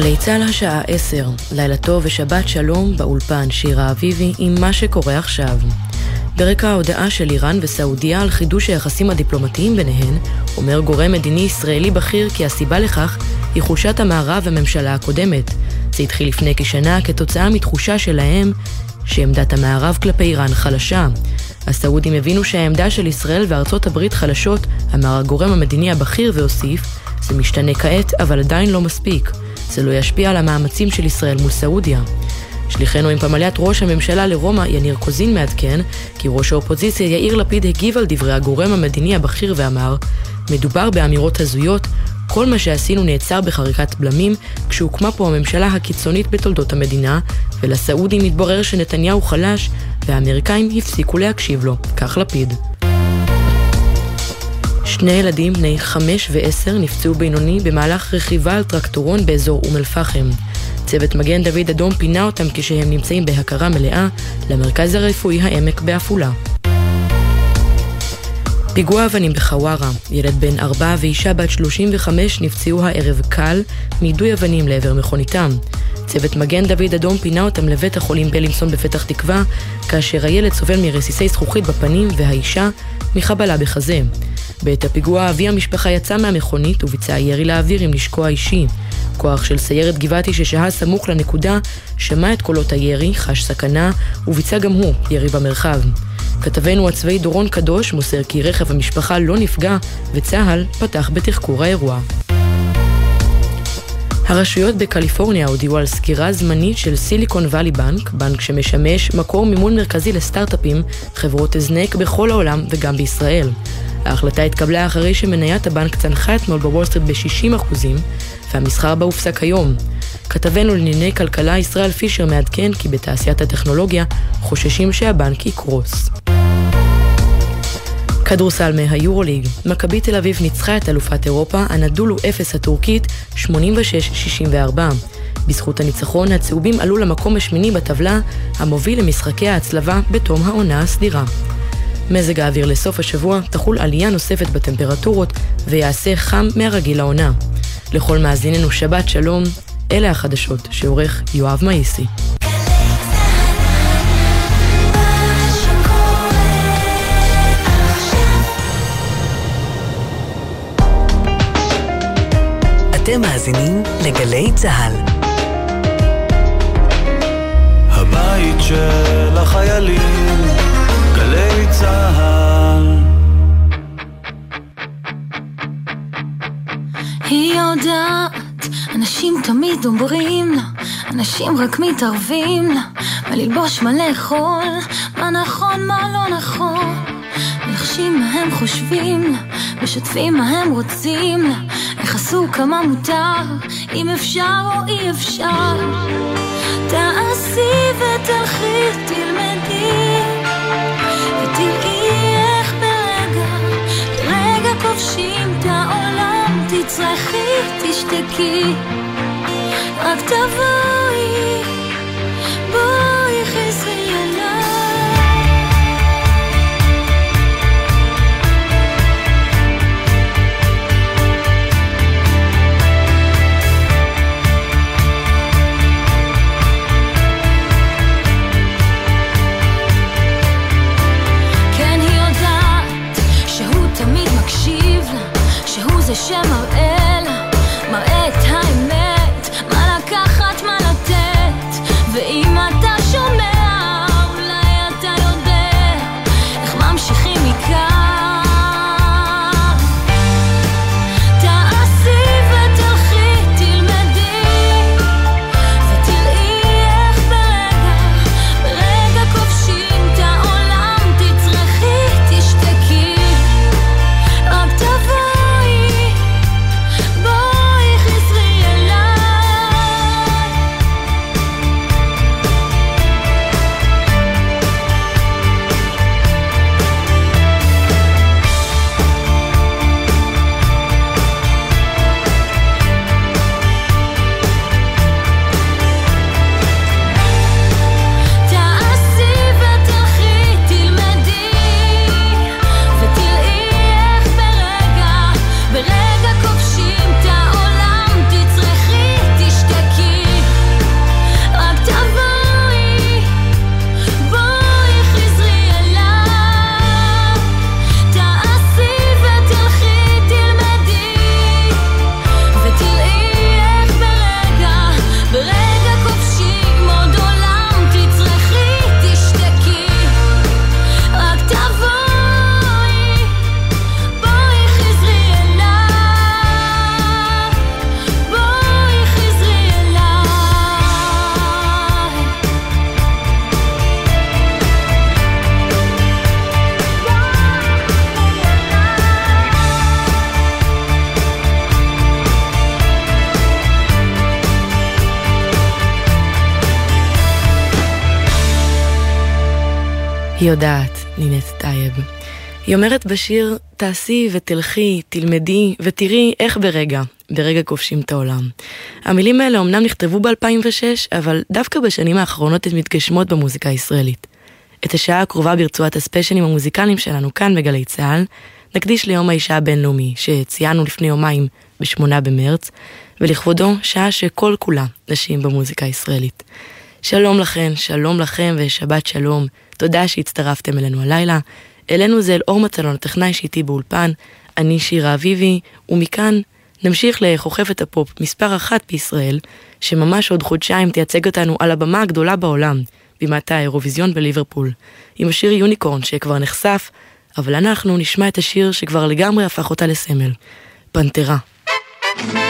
גלי צה"ל השעה 10, לילה טוב ושבת שלום באולפן שירה אביבי עם מה שקורה עכשיו. ברקע ההודעה של איראן וסעודיה על חידוש היחסים הדיפלומטיים ביניהן, אומר גורם מדיני ישראלי בכיר כי הסיבה לכך היא חולשת המערב והממשלה הקודמת. זה התחיל לפני כשנה כתוצאה מתחושה שלהם שעמדת המערב כלפי איראן חלשה. הסעודים הבינו שהעמדה של ישראל וארצות הברית חלשות, אמר הגורם המדיני הבכיר והוסיף, זה משתנה כעת, אבל עדיין לא מספיק. זה לא ישפיע על המאמצים של ישראל מול סעודיה. שליחנו עם פמליית ראש הממשלה לרומא, יניר קוזין מעדכן, כי ראש האופוזיציה יאיר לפיד הגיב על דברי הגורם המדיני הבכיר ואמר, מדובר באמירות הזויות, כל מה שעשינו נעצר בחריקת בלמים כשהוקמה פה הממשלה הקיצונית בתולדות המדינה, ולסעודים התברר שנתניהו חלש, והאמריקאים הפסיקו להקשיב לו. כך לפיד. שני ילדים בני חמש ועשר נפצעו בינוני במהלך רכיבה על טרקטורון באזור אום אל-פחם. צוות מגן דוד אדום פינה אותם כשהם נמצאים בהכרה מלאה למרכז הרפואי העמק בעפולה. פיגוע אבנים בחווארה, ילד בן ארבע ואישה בת 35 נפצעו הערב קל מיידוי אבנים לעבר מכוניתם. צוות מגן דוד אדום פינה אותם לבית החולים בלינסון בפתח תקווה, כאשר הילד סובל מרסיסי זכוכית בפנים והאישה מחבלה בחזה. בעת הפיגוע אבי המשפחה יצא מהמכונית וביצע ירי לאוויר עם נשקו האישי. כוח של סיירת גבעתי ששהה סמוך לנקודה, שמע את קולות הירי, חש סכנה, וביצע גם הוא ירי במרחב. כתבנו הצבאי דורון קדוש מוסר כי רכב המשפחה לא נפגע, וצה"ל פתח בתחקור האירוע. הרשויות בקליפורניה הודיעו על סגירה זמנית של סיליקון וואלי בנק, בנק שמשמש מקור מימון מרכזי לסטארט-אפים, חברות הזנק בכל העולם וגם בישראל. ההחלטה התקבלה אחרי שמניית הבנק צנחה אתמול בוול סטריט ב-60% והמסחר בה הופסק היום. כתבנו לענייני כלכלה ישראל פישר מעדכן כי בתעשיית הטכנולוגיה חוששים שהבנק יקרוס. כדורסל מהיורוליג, מכבי תל אביב ניצחה את אלופת אירופה, אנדולו אפס הטורקית, 86-64. בזכות הניצחון, הצהובים עלו למקום השמיני בטבלה, המוביל למשחקי ההצלבה בתום העונה הסדירה. מזג האוויר לסוף השבוע תחול עלייה נוספת בטמפרטורות ויעשה חם מהרגיל לעונה. לכל מאזיננו שבת שלום, אלה החדשות שעורך יואב מאיסי. אתם מאזינים לגלי צה"ל. הבית של החיילים, צה"ל. היא יודעת, אנשים תמיד אומרים לה, אנשים רק מתערבים לה, מה ללבוש, מה לאכול, מה נכון, מה לא נכון. מלחשים מה הם חושבים לה, משתפים מה הם רוצים לה, איך עשו כמה מותר, אם אפשר או אי אפשר. תעשי ותלכי, תלמדי, תצרכי, תשתקי, רק תבואי, היא יודעת, נינט טייב. היא אומרת בשיר, תעשי ותלכי, תלמדי ותראי איך ברגע, ברגע כובשים את העולם. המילים האלה אמנם נכתבו ב-2006, אבל דווקא בשנים האחרונות הן מתגשמות במוזיקה הישראלית. את השעה הקרובה ברצועת הספיישלים המוזיקליים שלנו כאן בגלי צה"ל, נקדיש ליום האישה הבינלאומי, שציינו לפני יומיים ב-8 במרץ, ולכבודו שעה שכל כולה נשים במוזיקה הישראלית. שלום לכן, שלום לכם ושבת שלום. תודה שהצטרפתם אלינו הלילה. אלינו זה אלאור מצלון, הטכנאי שאיתי באולפן, אני שירה אביבי, ומכאן נמשיך לכוכבת הפופ מספר אחת בישראל, שממש עוד חודשיים תייצג אותנו על הבמה הגדולה בעולם, בימת האירוויזיון בליברפול, עם השיר יוניקורן שכבר נחשף, אבל אנחנו נשמע את השיר שכבר לגמרי הפך אותה לסמל, פנתרה. אני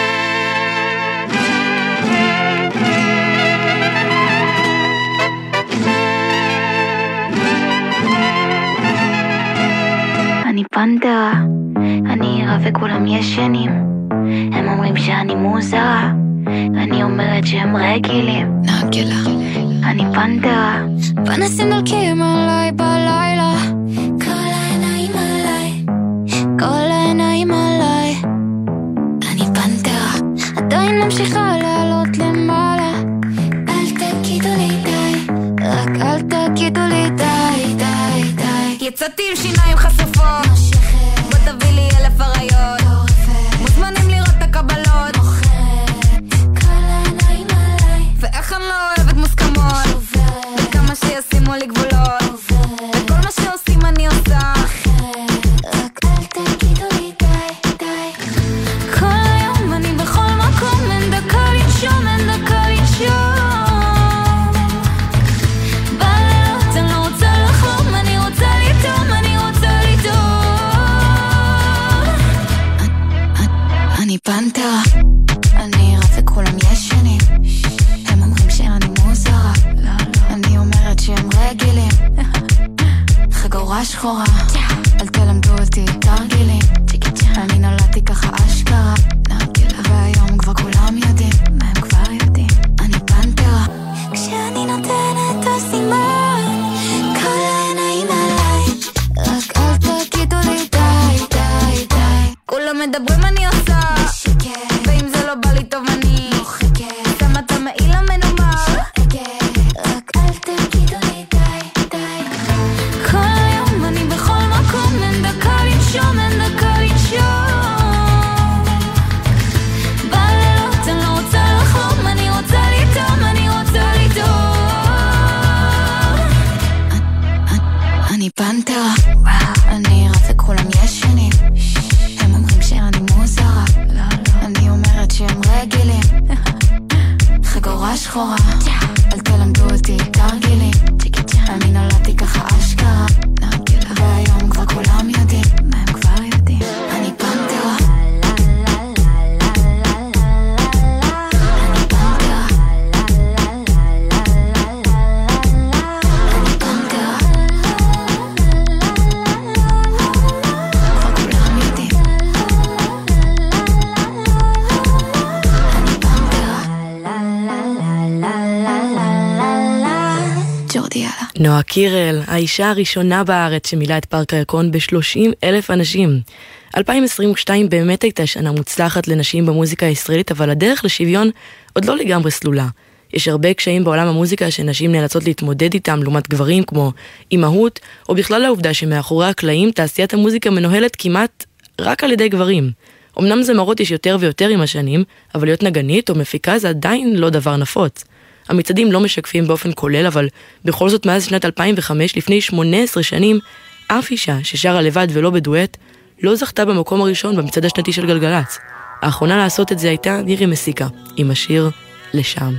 פנתרה, אני ערה וכולם ישנים. הם אומרים שאני מוזרה, אני אומרת שהם רגילים. נגלה. אני פנתרה, פנסים דולקים עליי בלילה, כל העיניים עליי. כל העיניים עליי. אני פנתרה, עדיין ממשיכה לעלות למעלה, אל תגידו לי די. רק אל תגידו לי די, די, די. יצאתי עם שיניים חשופות, נועה קירל, האישה הראשונה בארץ שמילאה את פארק הירקון ב-30 אלף אנשים. 2022 באמת הייתה שנה מוצלחת לנשים במוזיקה הישראלית, אבל הדרך לשוויון עוד לא לגמרי סלולה. יש הרבה קשיים בעולם המוזיקה שנשים נאלצות להתמודד איתם לעומת גברים, כמו אימהות, או בכלל העובדה שמאחורי הקלעים תעשיית המוזיקה מנוהלת כמעט רק על ידי גברים. אמנם זמרות יש יותר ויותר עם השנים, אבל להיות נגנית או מפיקה זה עדיין לא דבר נפוץ. המצעדים לא משקפים באופן כולל, אבל בכל זאת מאז שנת 2005, לפני 18 שנים, אף אישה ששרה לבד ולא בדואט, לא זכתה במקום הראשון במצעד השנתי של גלגלצ. האחרונה לעשות את זה הייתה נירי מסיקה, עם השיר "לשם".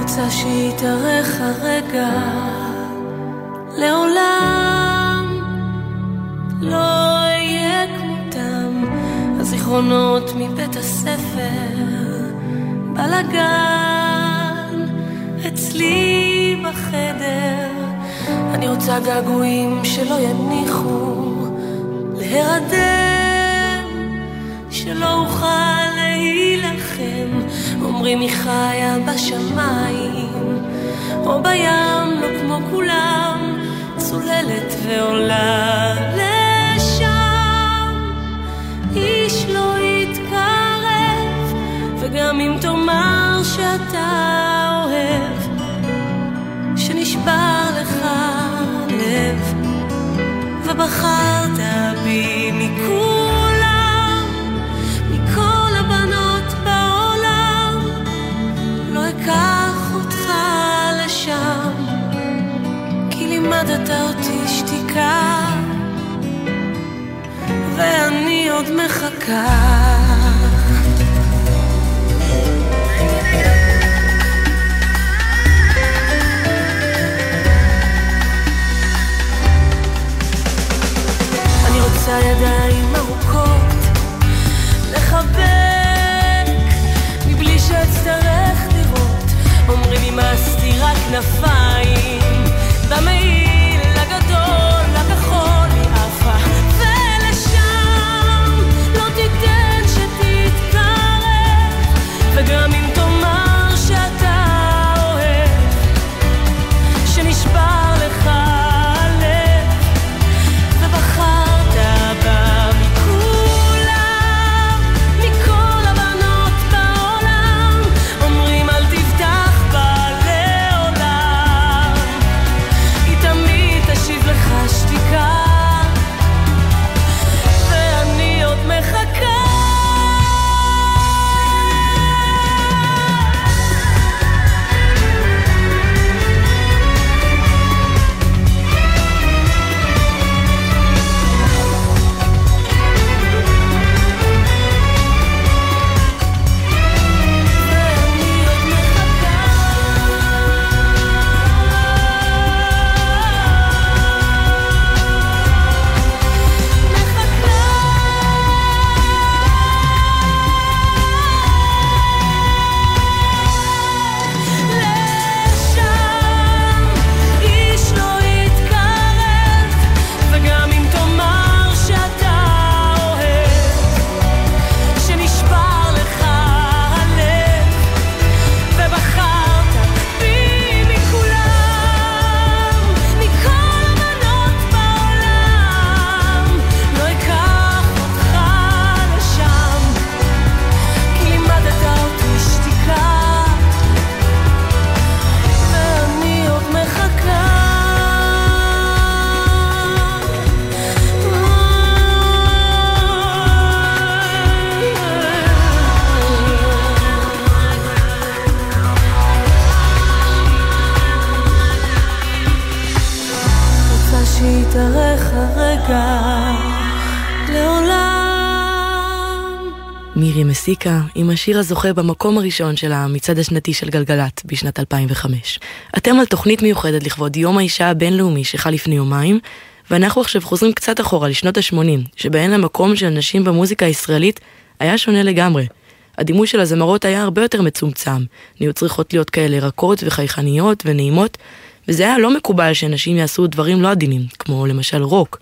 רוצה שיתארך הרגע לעולם לא אהיה כמותם הזיכרונות מבית הספר בלגן אצלי בחדר. אני רוצה געגועים שלא יניחו להירדם שלא אוכל להילחם. אומרים היא חיה בשמיים או בים לא כמו כולם צול נופלת ועולה לשם, איש לא יתקרב, וגם אם תאמר שאתה שנשבר לך לב, ובחרת בי מכולם, מכל הבנות בעולם, לא אקח אותך לשם. לימדת אותי שתיקה, ואני עוד מחכה. ידיים ארוכות לחבק מבלי שאצטרך לראות. אומרים לי מה סתירה כנפיים במעיל מסיקה עם השיר הזוכה במקום הראשון של המצעד השנתי של גלגלצ בשנת 2005. אתם על תוכנית מיוחדת לכבוד יום האישה הבינלאומי שחל לפני יומיים, ואנחנו עכשיו חוזרים קצת אחורה לשנות ה-80, שבהן המקום של נשים במוזיקה הישראלית היה שונה לגמרי. הדימוי של הזמרות היה הרבה יותר מצומצם, נהיו צריכות להיות כאלה רכות וחייכניות ונעימות, וזה היה לא מקובל שנשים יעשו דברים לא עדינים, כמו למשל רוק.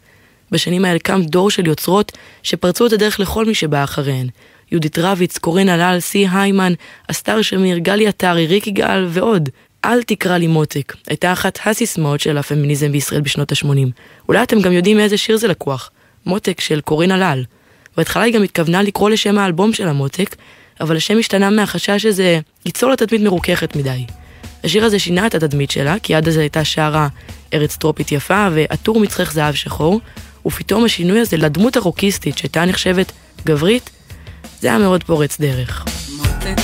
בשנים האלה קם דור של יוצרות שפרצו את הדרך לכל מי שבא אחריהן. יהודית רביץ, קורין הלל, סי היימן, אסתר שמיר, גלי עטרי, ריק יגאל ועוד. אל תקרא לי מותק, הייתה אחת הסיסמאות של הפמיניזם בישראל בשנות ה-80. אולי אתם גם יודעים מאיזה שיר זה לקוח. מותק של קורין הלל. בהתחלה היא גם התכוונה לקרוא לשם האלבום של המותק, אבל השם השתנה מהחשש שזה ייצור לה תדמית מרוככת מדי. השיר הזה שינה את התדמית שלה, כי עד אז הייתה שרה ארץ טרופית יפה ועטור מצחך זהב שחור, ופתאום השינוי הזה לדמות הרוקיסטית שהייתה נחשבת גברית, זה היה מאוד פורץ דרך. מותק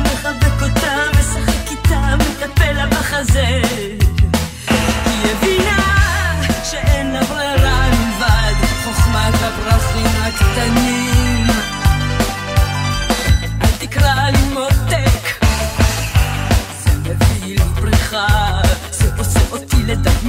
מחבק אותה, משחק איתה, מטפל לה בחזה.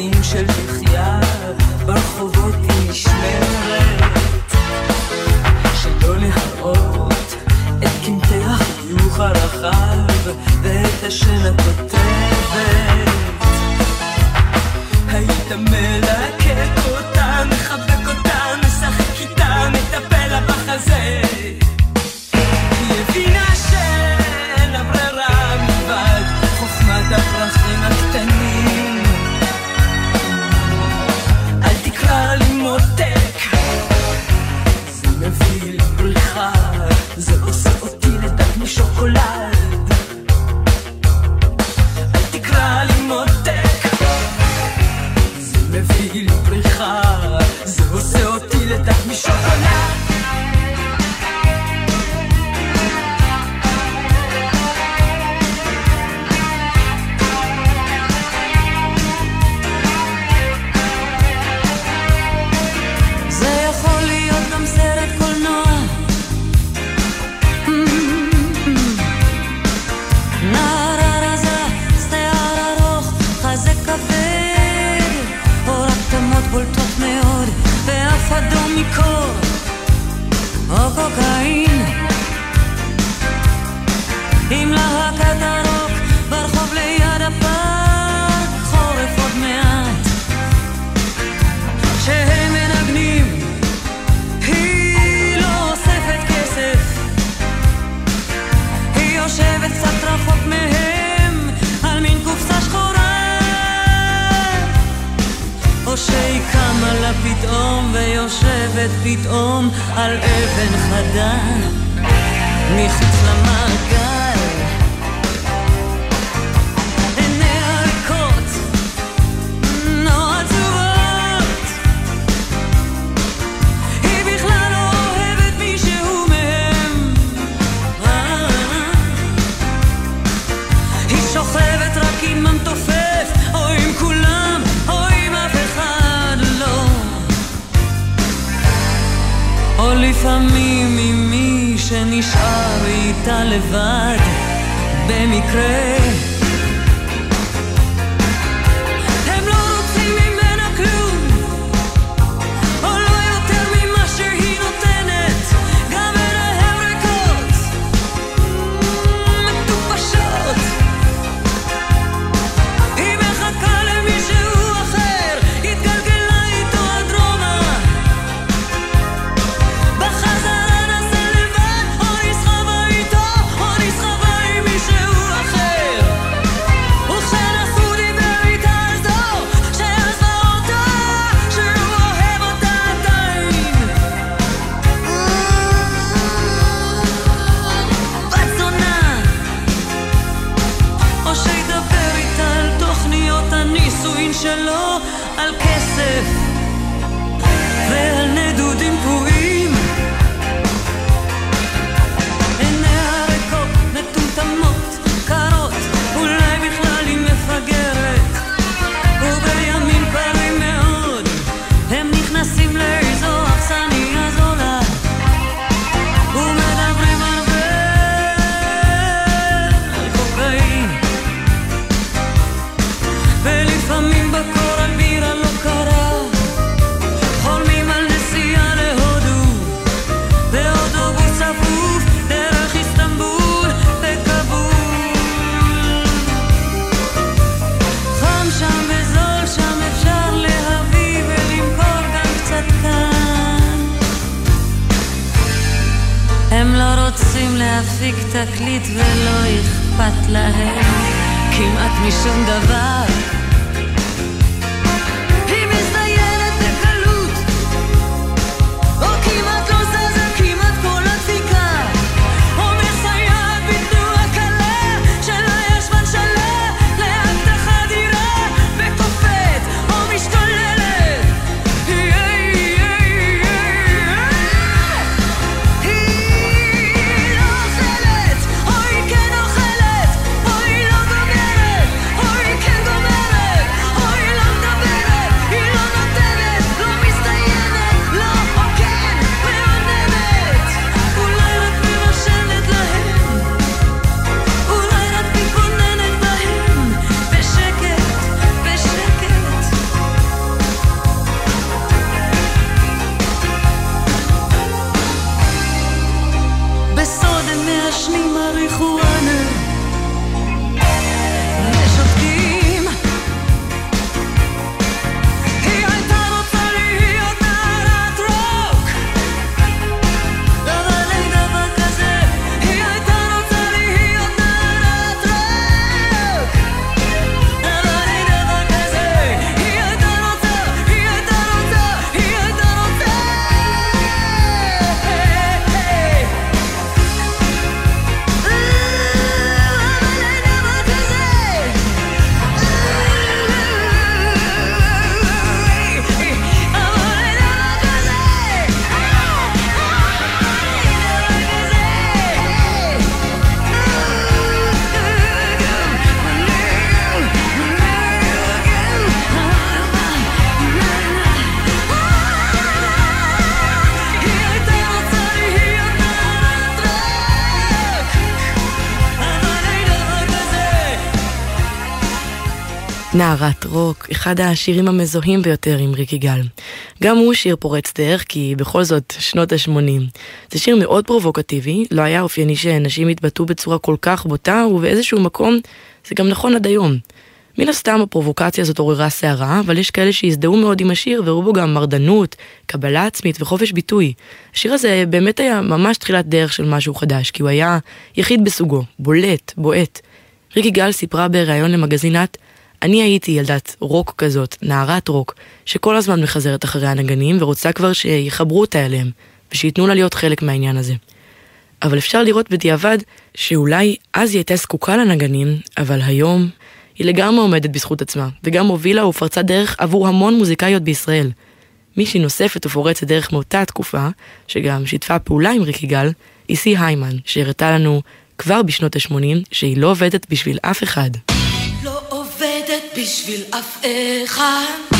ילדים של יחיד. פתאום על אבן חדה מחוץ למעגל. לבד במקרה. נערת רוק, אחד השירים המזוהים ביותר עם ריק יגאל. גם הוא שיר פורץ דרך, כי בכל זאת, שנות ה-80. זה שיר מאוד פרובוקטיבי, לא היה אופייני שנשים יתבטאו בצורה כל כך בוטה, ובאיזשהו מקום זה גם נכון עד היום. מן הסתם הפרובוקציה הזאת עוררה סערה, אבל יש כאלה שהזדהו מאוד עם השיר והראו בו גם מרדנות, קבלה עצמית וחופש ביטוי. השיר הזה באמת היה ממש תחילת דרך של משהו חדש, כי הוא היה יחיד בסוגו, בולט, בועט. ריקי גל סיפרה בריאיון למגזינת אני הייתי ילדת רוק כזאת, נערת רוק, שכל הזמן מחזרת אחרי הנגנים ורוצה כבר שיחברו אותה אליהם, ושייתנו לה להיות חלק מהעניין הזה. אבל אפשר לראות בדיעבד שאולי אז היא הייתה זקוקה לנגנים, אבל היום היא לגמרי עומדת בזכות עצמה, וגם הובילה ופרצה דרך עבור המון מוזיקאיות בישראל. מישהי נוספת ופורצת דרך מאותה התקופה, שגם שיתפה פעולה עם ריק יגאל, היא סי היימן, שהראתה לנו כבר בשנות ה-80 שהיא לא עובדת בשביל אף אחד. בשביל אף אחד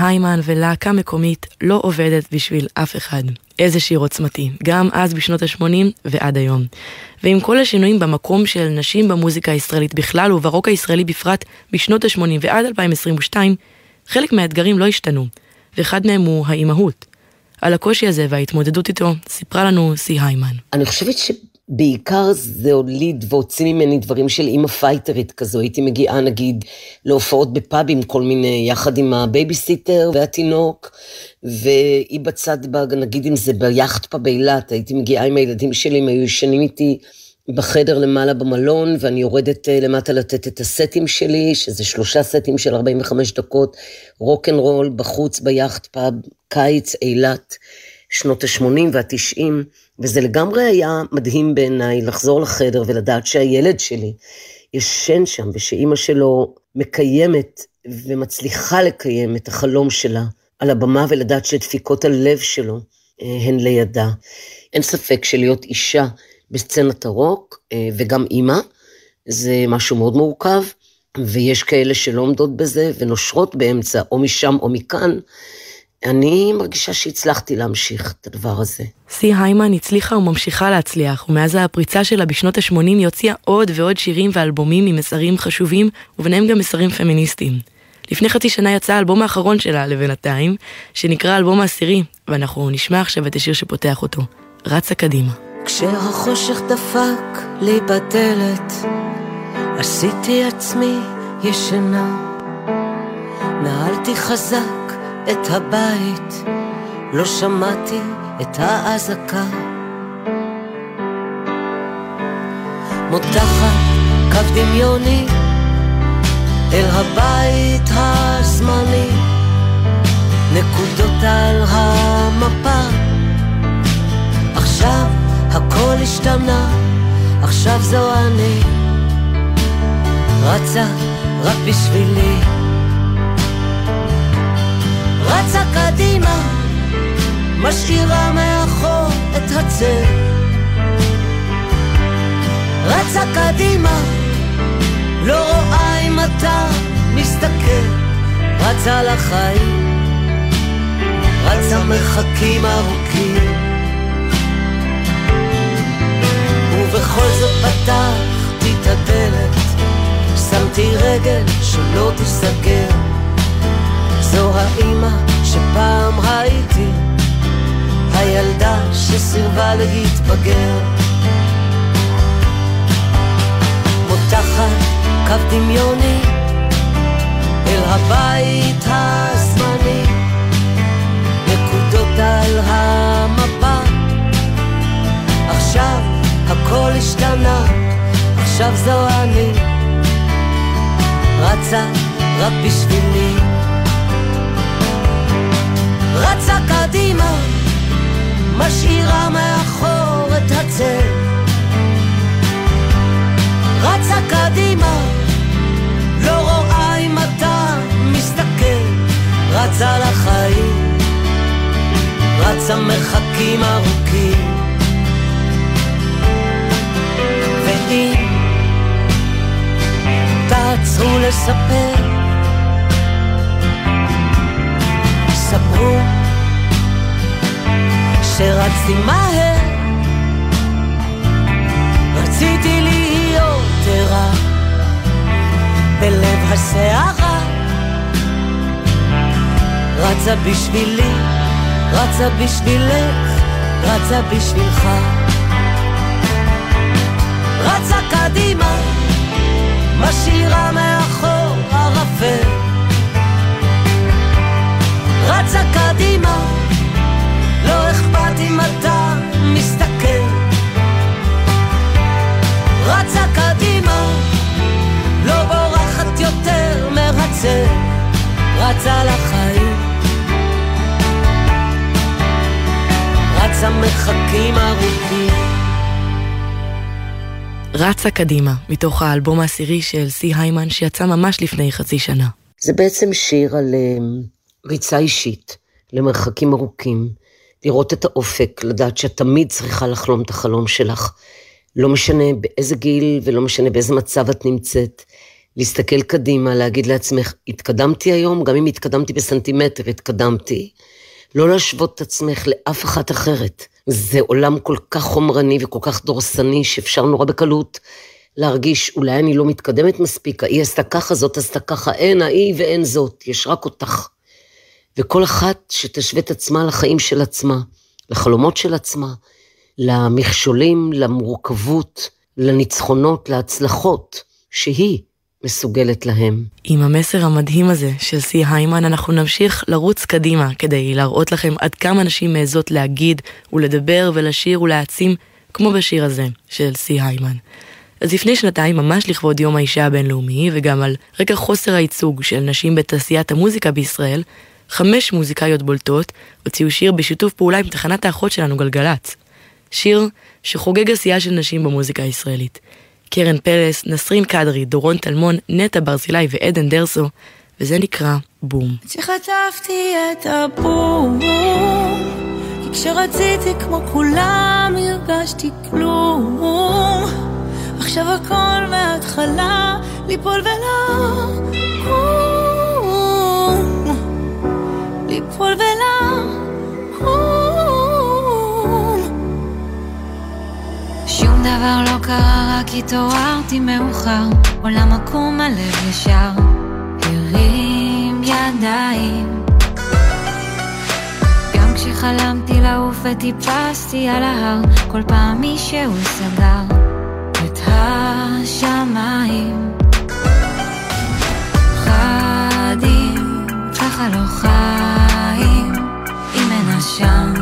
היימן ולהקה מקומית לא עובדת בשביל אף אחד. איזה שיר עוצמתי, גם אז בשנות ה-80 ועד היום. ועם כל השינויים במקום של נשים במוזיקה הישראלית בכלל וברוק הישראלי בפרט בשנות ה-80 ועד 2022, חלק מהאתגרים לא השתנו, ואחד מהם הוא האימהות. על הקושי הזה וההתמודדות איתו סיפרה לנו סי היימן. אני חושבת שבעיקר זה הוליד והוציא ממני דברים של אימא פייטרית כזו. הייתי מגיעה נגיד להופעות בפאבים כל מיני, יחד עם הבייביסיטר והתינוק, והיא בצד, נגיד אם זה ב Yacht Pub אילת, הייתי מגיעה עם הילדים שלי, הם היו ישנים איתי. בחדר למעלה במלון, ואני יורדת אה, למטה לתת את הסטים שלי, שזה שלושה סטים של 45 דקות, רוק אנד רול, בחוץ ב Yacht Pub, קיץ, אילת, שנות ה-80 וה-90, וזה לגמרי היה מדהים בעיניי לחזור לחדר ולדעת שהילד שלי ישן שם, ושאימא שלו מקיימת ומצליחה לקיים את החלום שלה על הבמה, ולדעת שדפיקות הלב שלו אה, הן לידה. אין ספק שלהיות אישה בסצנת הרוק, אה, וגם אימא, זה משהו מאוד מורכב, ויש כאלה שלא עומדות בזה ונושרות באמצע, או משם או מכאן. אני מרגישה שהצלחתי להמשיך את הדבר הזה. סי היימן הצליחה וממשיכה להצליח, ומאז הפריצה שלה בשנות ה-80 היא הוציאה עוד ועוד שירים ואלבומים עם מסרים חשובים, וביניהם גם מסרים פמיניסטיים. לפני חצי שנה יצא האלבום האחרון שלה לבינתיים, שנקרא האלבום העשירי, ואנחנו נשמע עכשיו את השיר שפותח אותו, רצה קדימה. כשהחושך דפק לי בדלת, עשיתי עצמי ישנה. נעלתי חזק את הבית, לא שמעתי את האזעקה. מותחת קו דמיוני אל הבית הזמני, נקודות על המפה. עכשיו הכל השתנה, עכשיו זו אני, רצה רק בשבילי. רצה קדימה, משאירה מאחור את הצל. רצה קדימה, לא רואה אם אתה מסתכל, רצה לחיים, רצה מרחקים ארוכים. ובכל זאת פתחתי את הדלת, שמתי רגל שלא תיסגר. זו האימא שפעם ראיתי, הילדה שסירבה להתבגר. מותחת קו דמיוני אל הבית הזמני, נקודות על המפה. עכשיו הכל השתנה, עכשיו זו אני, רצה רק בשבילי. רצה קדימה, משאירה מאחור את הצל. רצה קדימה, לא רואה אם אתה מסתכל, רצה לחיים, רצה מרחקים ארוכים. ואם תעצרו לספר, ספרו שרצתי מהר, רציתי להיות ערה בלב הסערה, רצה בשבילי, רצה בשבילך, רצה בשבילך. רצה קדימה, משאירה מאחור ערפל. רצה קדימה, לא אכפת אם אתה מסתכל. רצה קדימה, לא בורחת יותר מרצה, רצה לחיים. רצה מרחקים ארוכים. רצה קדימה, מתוך האלבום העשירי של סי היימן שיצא ממש לפני חצי שנה. זה בעצם שיר על uh, ריצה אישית למרחקים ארוכים, לראות את האופק, לדעת שאת תמיד צריכה לחלום את החלום שלך. לא משנה באיזה גיל ולא משנה באיזה מצב את נמצאת, להסתכל קדימה, להגיד לעצמך, התקדמתי היום, גם אם התקדמתי בסנטימטר, התקדמתי. לא להשוות את עצמך לאף אחת אחרת. זה עולם כל כך חומרני וכל כך דורסני, שאפשר נורא בקלות להרגיש, אולי אני לא מתקדמת מספיק, ההיא עשתה ככה, זאת עשתה ככה, אין ההיא ואין זאת, יש רק אותך. וכל אחת שתשווה את עצמה לחיים של עצמה, לחלומות של עצמה, למכשולים, למורכבות, לניצחונות, להצלחות, שהיא מסוגלת להם. עם המסר המדהים הזה של סי היימן אנחנו נמשיך לרוץ קדימה כדי להראות לכם עד כמה נשים מעזות להגיד ולדבר ולשיר ולהעצים כמו בשיר הזה של סי היימן. אז לפני שנתיים, ממש לכבוד יום האישה הבינלאומי, וגם על רקע חוסר הייצוג של נשים בתעשיית המוזיקה בישראל, חמש מוזיקאיות בולטות הוציאו שיר בשיתוף פעולה עם תחנת האחות שלנו גלגלצ. שיר שחוגג עשייה של נשים במוזיקה הישראלית. קרן פלס, נסרין קדרי, דורון טלמון, נטע ברזילי ועדן דרסו, וזה נקרא בום. כשחטפתי את הבום, כי כשרציתי כמו כולם הרגשתי כלום. עכשיו הכל מההתחלה, ליפול ולקום. ליפול ולקום. שום דבר לא קרה, רק התעוררתי מאוחר. עולם עקום, הלב ישר. הרים ידיים. גם כשחלמתי לעוף וטיפסתי על ההר, כל פעם מישהו סגר את השמיים. חדים, ככה לא חיים, עשן,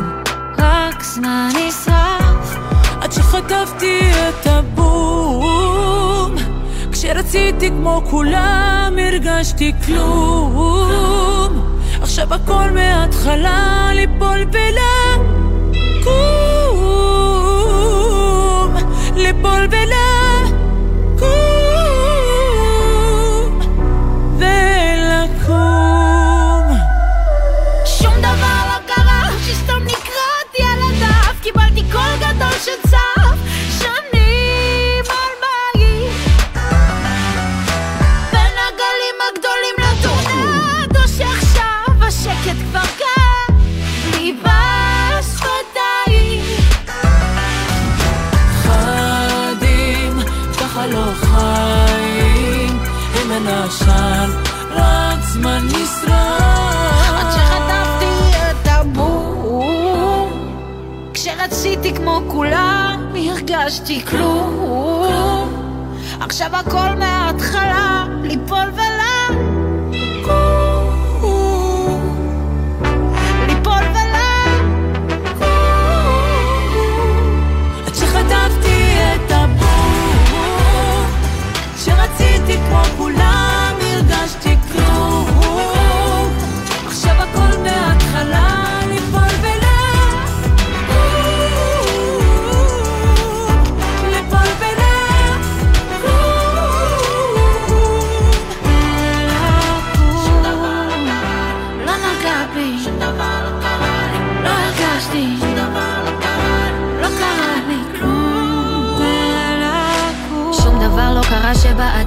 רק זמן נשרף. עד שחטפתי את הבום. כשרציתי כמו כולם הרגשתי כלום. עכשיו הכל מההתחלה ליפול ולקום. ליפול ולקום עשן, רק זמן נשרף. עד שחטפתי את הבום כשרציתי כמו כולם הרגשתי כלום עכשיו הכל מההתחלה ליפול ולקום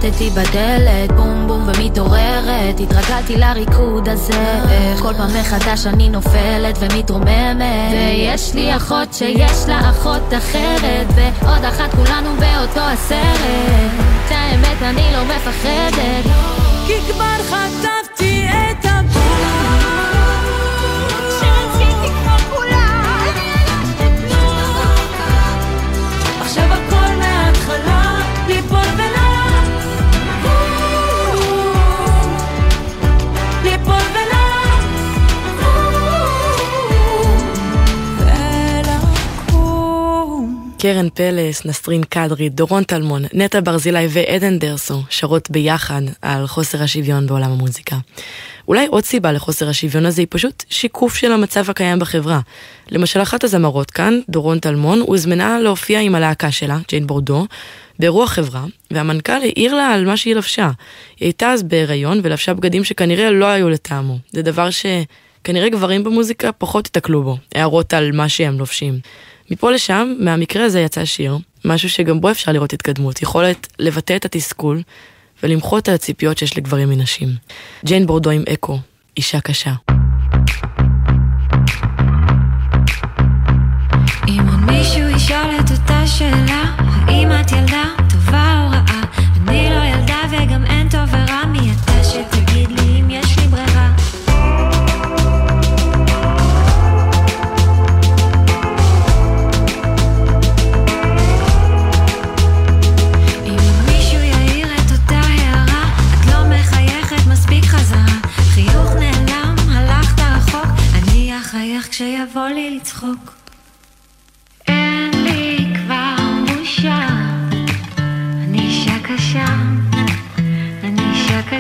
שבעטתי בדלת, בום בום ומתעוררת, התרגלתי לריקוד הזה, כל פעם מחדש אני נופלת ומתרוממת, ויש לי אחות שיש לה אחות אחרת, ועוד אחת כולנו באותו הסרט, את האמת אני לא מפחדת, כי כבר חטפתי את הבום. קרן פלס, נסרין קדרי, דורון טלמון, נטע ברזילי ועדן דרסו שרות ביחד על חוסר השוויון בעולם המוזיקה. אולי עוד סיבה לחוסר השוויון הזה היא פשוט שיקוף של המצב הקיים בחברה. למשל, אחת הזמרות כאן, דורון טלמון, הוזמנה להופיע עם הלהקה שלה, ג'יין בורדו, באירוע חברה, והמנכ"ל העיר לה על מה שהיא לבשה. היא הייתה אז בהיריון ולבשה בגדים שכנראה לא היו לטעמו. זה דבר שכנראה גברים במוזיקה פחות התקלו בו, הערות על מה שהם לובשים. מפה לשם, מהמקרה הזה יצא שיר, משהו שגם בו אפשר לראות התקדמות, יכולת לבטא את התסכול ולמחות על הציפיות שיש לגברים מנשים. ג'יין בורדו עם אקו, אישה קשה. אם עוד מישהו ישאל את אותה שאלה, האם את ילדה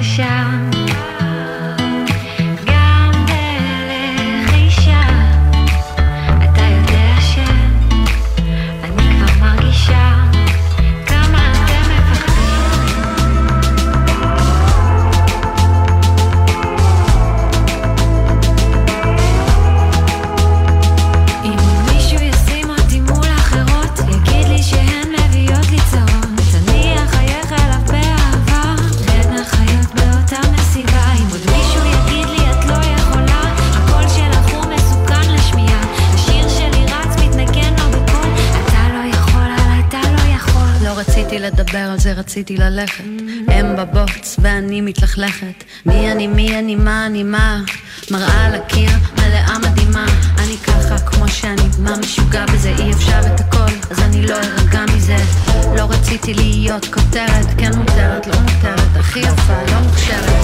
אישה לדבר על זה, רציתי ללכת. הם בבוץ ואני מתלכלכת. מי אני, מי אני, מה אני, מה? מראה על הקיר, מלאה מדהימה. אני ככה כמו שאני, מה משוגע בזה? אי אפשר את הכל, אז אני לא ארגע מזה. לא רציתי להיות כותרת, כן מותרת, לא מותרת. הכי יפה, לא מוכשרת.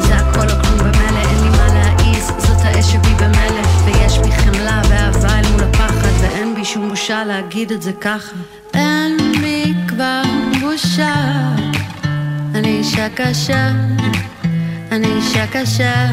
זה הכל או כלום במילא, אין לי מה להעיז, זאת האש שבי במילא. ויש בי חמלה ואהבה אל מול הפחד, ואין בי שום בושה להגיד את זה ככה. אין בושה, אני אישה קשה, אני אישה קשה.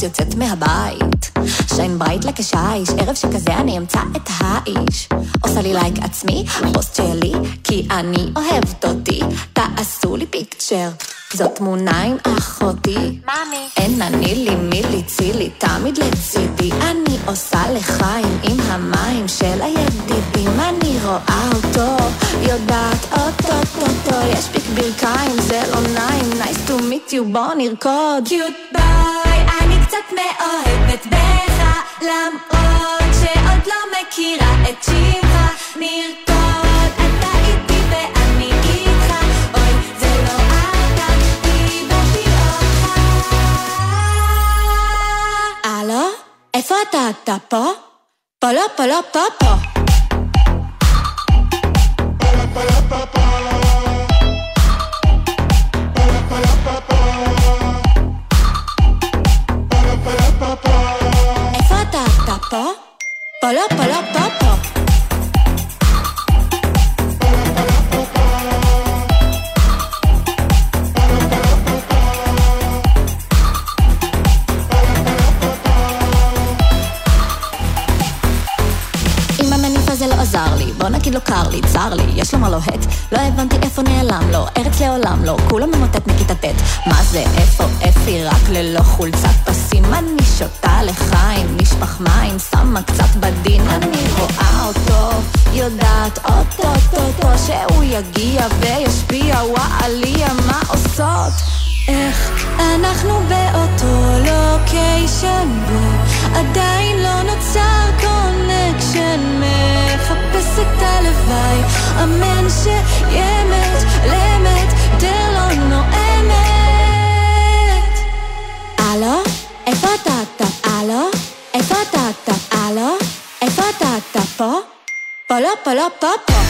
ואז יוצאת מהבית. shine bright לכשיש, ערב שכזה אני אמצא את האיש. עושה לי לייק לעצמי, פוסט שלי, כי אני אוהבת אותי. תעשו לי picture, זאת תמונה עם אחותי. מאמי. אין אני לי מי לי לי, תמיד לצידי. אני עושה לחיים עם המים של הידידים. אני רואה אותו, יודעת אוטוטוטו, יש פיק ברכיים, זה לא נעים, nice to meet you, בוא נרקוד. cute boy, אני קצת מאוהבת בך, למרות שעוד לא מכירה את שמך, נרקוד, הלו? איפה אתה? אתה פה? פה לא, פה לא, פה פה. איפה אתה? אתה פה? פה לא, פה לא, פה פה. אם נגיד לו קר לי, צר לי, יש לו מה לוהט. לא הבנתי איפה נעלם לו, ארץ לעולם לא, כולו ממוטט מכיתה ט'. מה זה, איפה אפי, רק ללא חולצת פסים. אני שותה לחיים, נשפך מים, שמה קצת בדין. אני רואה אותו, יודעת אוטוטוטו, שהוא יגיע וישפיע, וואליה, מה עושות? איך אנחנו באותו לוקיישן ועדיין לא נוצר קונקשן מחפש את הלוואי אמן שיהיה מת לאמת יותר לא נואמת הלו? איפה אתה? אתה? הלו? איפה אתה? אתה? הלו? איפה אתה? אתה פה? פה לא, פה לא, פה. פה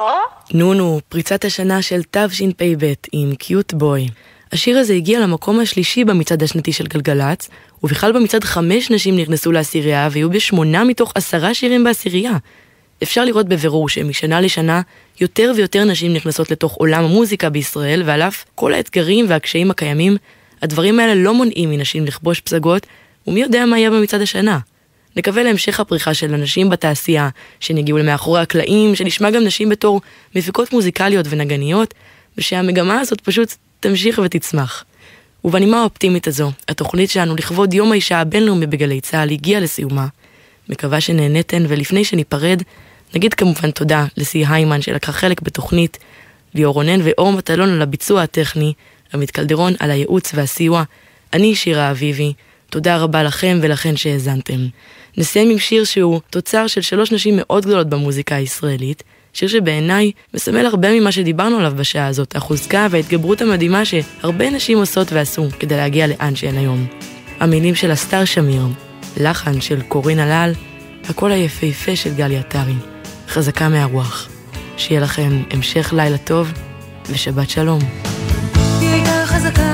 פה? נו נו, פריצת השנה של תשפ"ב עם קיוט בוי. השיר הזה הגיע למקום השלישי במצעד השנתי של גלגלצ, ובכלל במצעד חמש נשים נכנסו לעשירייה והיו בשמונה מתוך עשרה שירים בעשירייה. אפשר לראות בבירור שמשנה לשנה יותר ויותר נשים נכנסות לתוך עולם המוזיקה בישראל, ועל אף כל האתגרים והקשיים הקיימים, הדברים האלה לא מונעים מנשים לכבוש פסגות, ומי יודע מה יהיה במצעד השנה. נקווה להמשך הפריחה של הנשים בתעשייה, שהן יגיעו למאחורי הקלעים, שנשמע גם נשים בתור מפיקות מוזיקליות ונגניות, ושהמגמה הזאת פשוט תמשיך ותצמח. ובנימה האופטימית הזו, התוכנית שלנו לכבוד יום האישה הבינלאומי בגלי צה"ל הגיעה לסיומה. מקווה שנהניתן, ולפני שניפרד, נגיד כמובן תודה לשיא היימן שלקחה חלק בתוכנית, ליאור רונן ואור מטלון על הביצוע הטכני, עמית קלדרון על הייעוץ והסיוע, אני שירה אביבי, תודה רבה לכם ולכן שהאזנתם. נסיים עם שיר שהוא תוצר של שלוש נשים מאוד גדולות במוזיקה הישראלית, שיר שבעיניי מסמל הרבה ממה שדיברנו עליו בשעה הזאת, החוזקה וההתגברות המדהימה שהרבה נשים עושות ועשו כדי להגיע לאן שהן היום. המילים של אסתר שמיר, לחן של קורין הלל, הקול היפהפה של גלי עטרי, חזקה מהרוח. שיהיה לכם המשך לילה טוב ושבת שלום. היא הייתה חזקה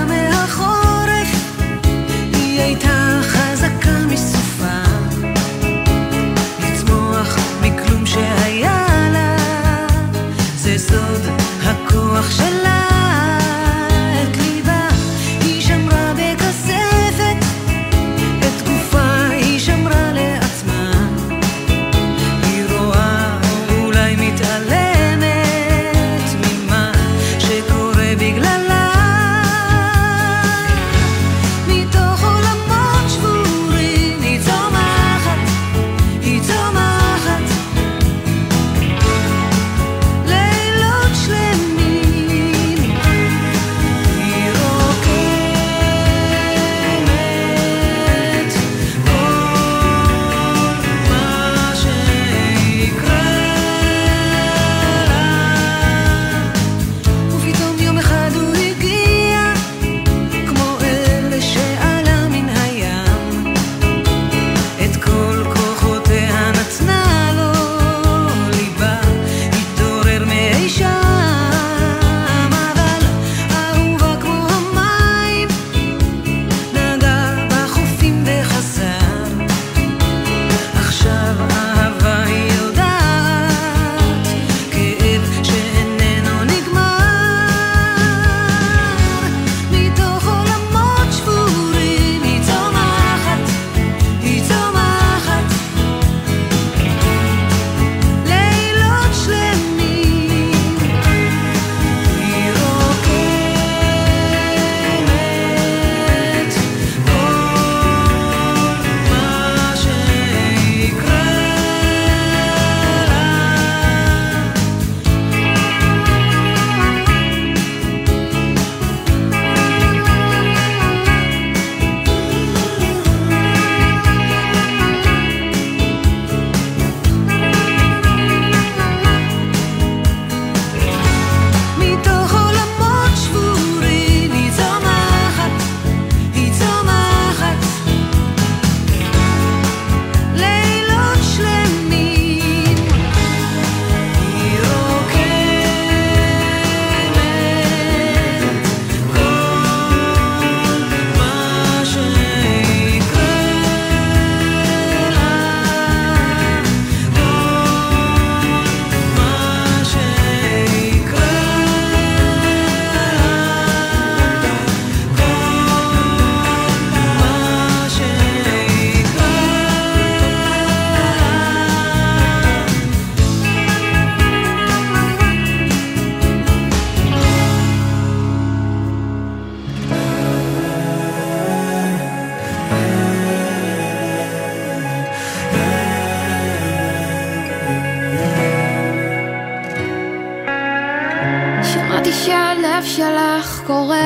קורא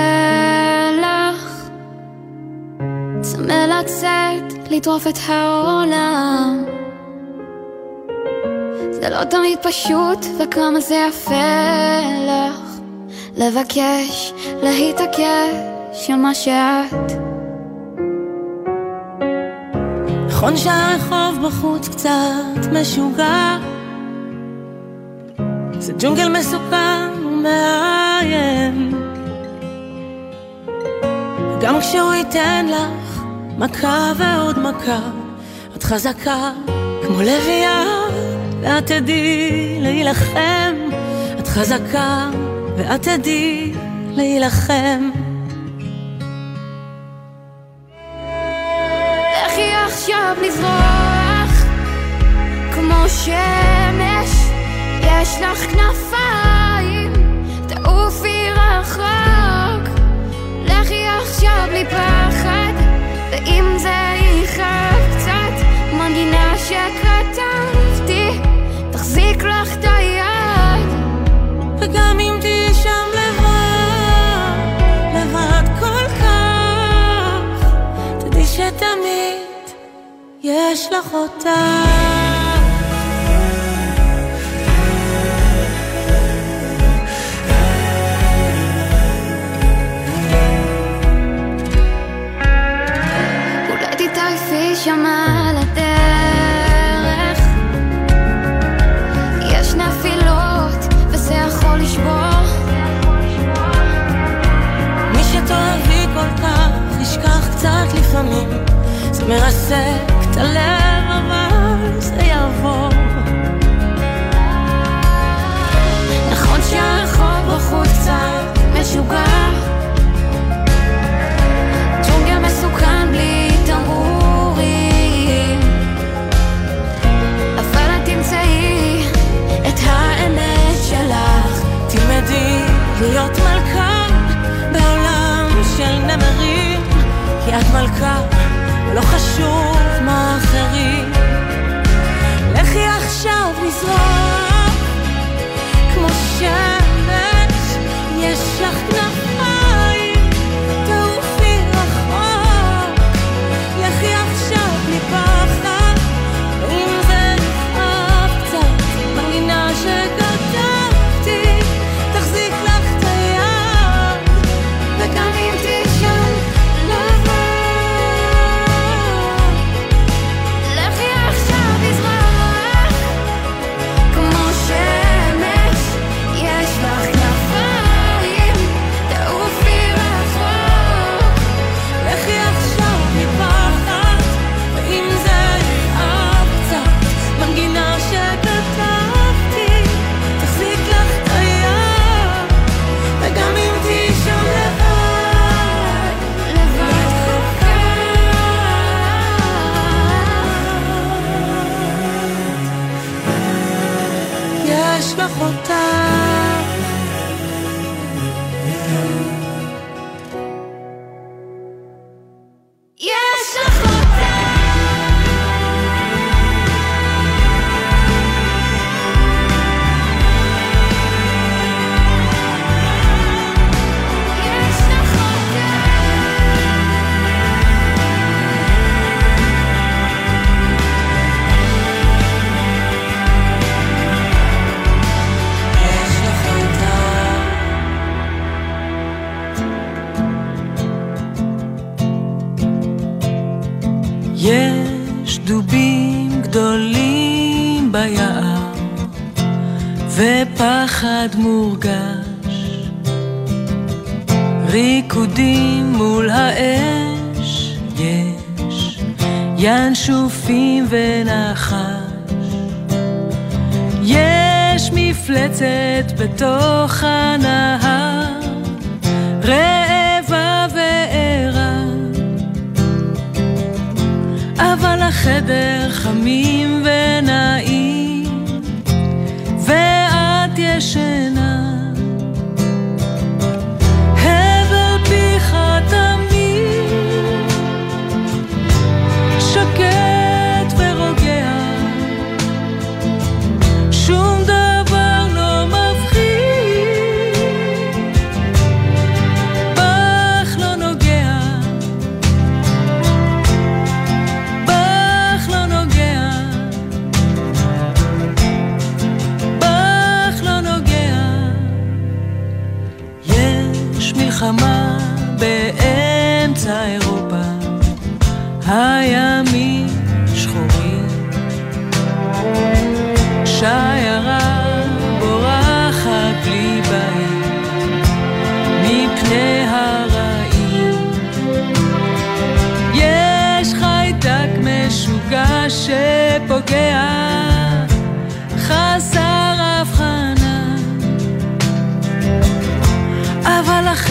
לך? צמא לצאת, לטרוף את העולם. זה לא תמיד פשוט, וכמה זה יפה לך לבקש, להתעקש על מה שאת. נכון שהרחוב בחוץ קצת משוגע זה ג'ונגל מסוכן ומאיים גם כשהוא ייתן לך מכה ועוד מכה את חזקה כמו לביאה ואת תדעי להילחם. את חזקה ואת תדעי להילחם. לכי עכשיו לזרוח? כמו שמש יש לך כנפיים, תעופי רחוק. עכשיו בלי פחד, ואם זה יכאב קצת, מנגינה שכתבתי, תחזיק לך את היד. וגם אם תהיי שם לבד, לבד כל כך, תדעי שתמיד יש לך אותה. שם על הדרך. יש נפילות וזה יכול לשבור. מי שתאהבי כל כך ישכח קצת לפעמים. זה מרסק את הלב אבל זה יעבור. נכון שהרחוב בחוץ קצת משוגע להיות מלכה בעולם של נמרים כי את מלכה, לא חשוב מה אחרים. לכי עכשיו לזרוק כמו שמש יש לך כנפיים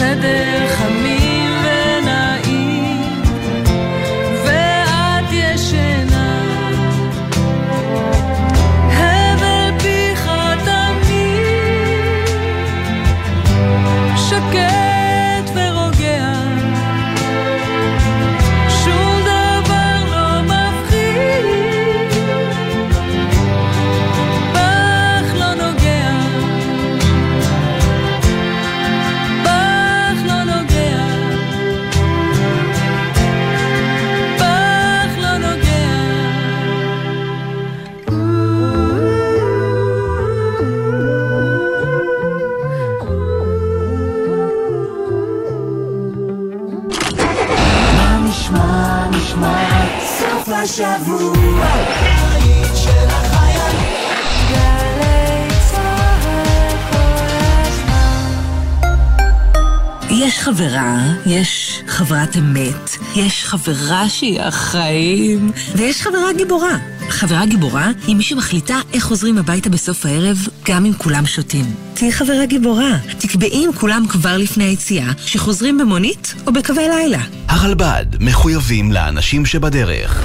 אבל השבוע, היית של החיילים. יש חברה, יש חברת אמת, יש חברה שהיא החיים, ויש חברה גיבורה. חברה גיבורה היא מי שמחליטה איך חוזרים הביתה בסוף הערב, גם אם כולם שותים. תהיי חברה גיבורה. תקבעי עם כולם כבר לפני היציאה, שחוזרים במונית או בקווי לילה. הרלב"ד מחויבים לאנשים שבדרך.